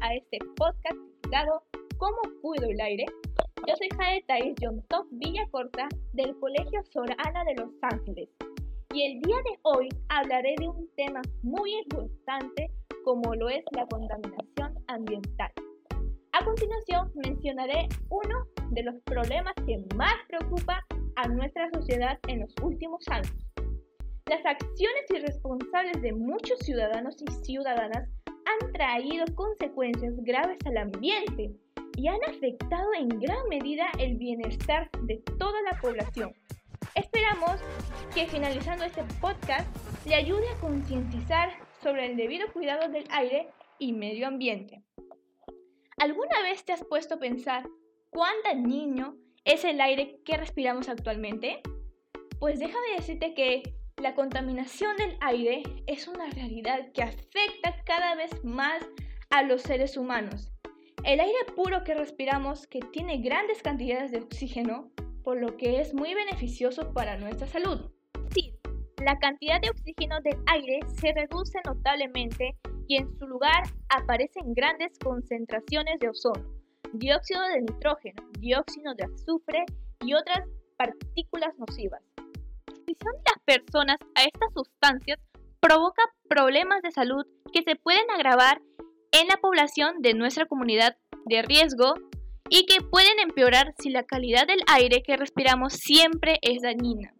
a este podcast titulado ¿Cómo cuido el aire? Yo soy Jade Thais John Top Villacorta del Colegio Sor Ana de Los Ángeles y el día de hoy hablaré de un tema muy importante como lo es la contaminación ambiental. A continuación mencionaré uno de los problemas que más preocupa a nuestra sociedad en los últimos años. Las acciones irresponsables de muchos ciudadanos y ciudadanas han traído consecuencias graves al ambiente y han afectado en gran medida el bienestar de toda la población. Esperamos que finalizando este podcast le ayude a concientizar sobre el debido cuidado del aire y medio ambiente. ¿Alguna vez te has puesto a pensar cuán dañino es el aire que respiramos actualmente? Pues déjame decirte que la contaminación del aire es una realidad que afecta cada vez más a los seres humanos. El aire puro que respiramos, que tiene grandes cantidades de oxígeno, por lo que es muy beneficioso para nuestra salud. Sí, la cantidad de oxígeno del aire se reduce notablemente y en su lugar aparecen grandes concentraciones de ozono, dióxido de nitrógeno, dióxido de azufre y otras partículas nocivas exposición de las personas a estas sustancias provoca problemas de salud que se pueden agravar en la población de nuestra comunidad de riesgo y que pueden empeorar si la calidad del aire que respiramos siempre es dañina.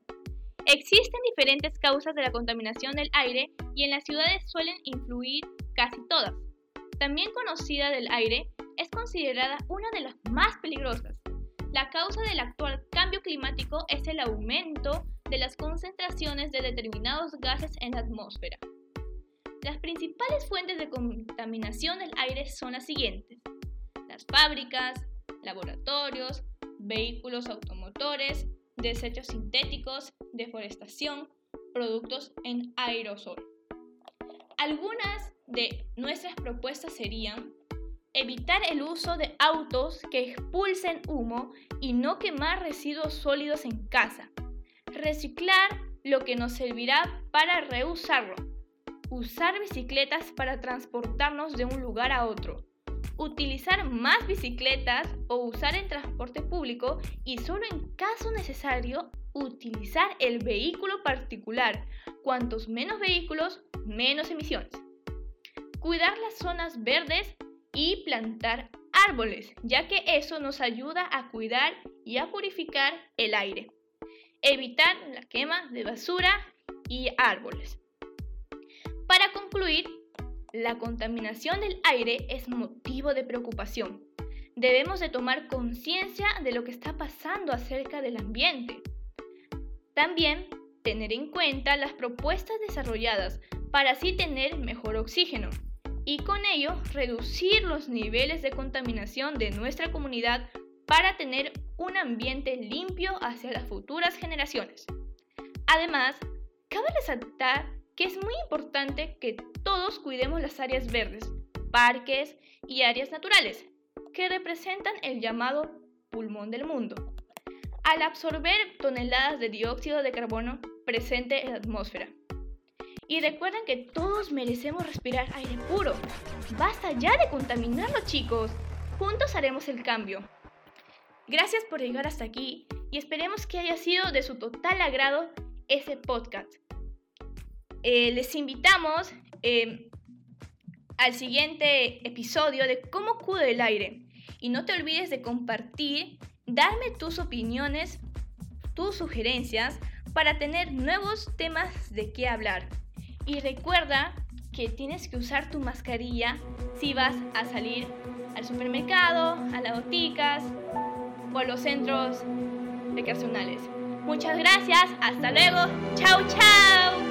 Existen diferentes causas de la contaminación del aire y en las ciudades suelen influir casi todas. También conocida del aire, es considerada una de las más peligrosas. La causa del actual cambio climático es el aumento de las concentraciones de determinados gases en la atmósfera. Las principales fuentes de contaminación del aire son las siguientes. Las fábricas, laboratorios, vehículos automotores, desechos sintéticos, deforestación, productos en aerosol. Algunas de nuestras propuestas serían evitar el uso de autos que expulsen humo y no quemar residuos sólidos en casa, Reciclar lo que nos servirá para reusarlo. Usar bicicletas para transportarnos de un lugar a otro. Utilizar más bicicletas o usar el transporte público y solo en caso necesario utilizar el vehículo particular. Cuantos menos vehículos, menos emisiones. Cuidar las zonas verdes y plantar árboles, ya que eso nos ayuda a cuidar y a purificar el aire evitar la quema de basura y árboles. Para concluir, la contaminación del aire es motivo de preocupación. Debemos de tomar conciencia de lo que está pasando acerca del ambiente. También tener en cuenta las propuestas desarrolladas para así tener mejor oxígeno y con ello reducir los niveles de contaminación de nuestra comunidad para tener un ambiente limpio hacia las futuras generaciones. Además, cabe resaltar que es muy importante que todos cuidemos las áreas verdes, parques y áreas naturales, que representan el llamado pulmón del mundo. Al absorber toneladas de dióxido de carbono presente en la atmósfera. Y recuerden que todos merecemos respirar aire puro. Basta ya de contaminarlo, chicos. Juntos haremos el cambio. Gracias por llegar hasta aquí y esperemos que haya sido de su total agrado ese podcast. Eh, les invitamos eh, al siguiente episodio de cómo cuido el aire. Y no te olvides de compartir, darme tus opiniones, tus sugerencias para tener nuevos temas de qué hablar. Y recuerda que tienes que usar tu mascarilla si vas a salir al supermercado, a las boticas o los centros recreacionales. Muchas gracias, hasta luego, chao chao.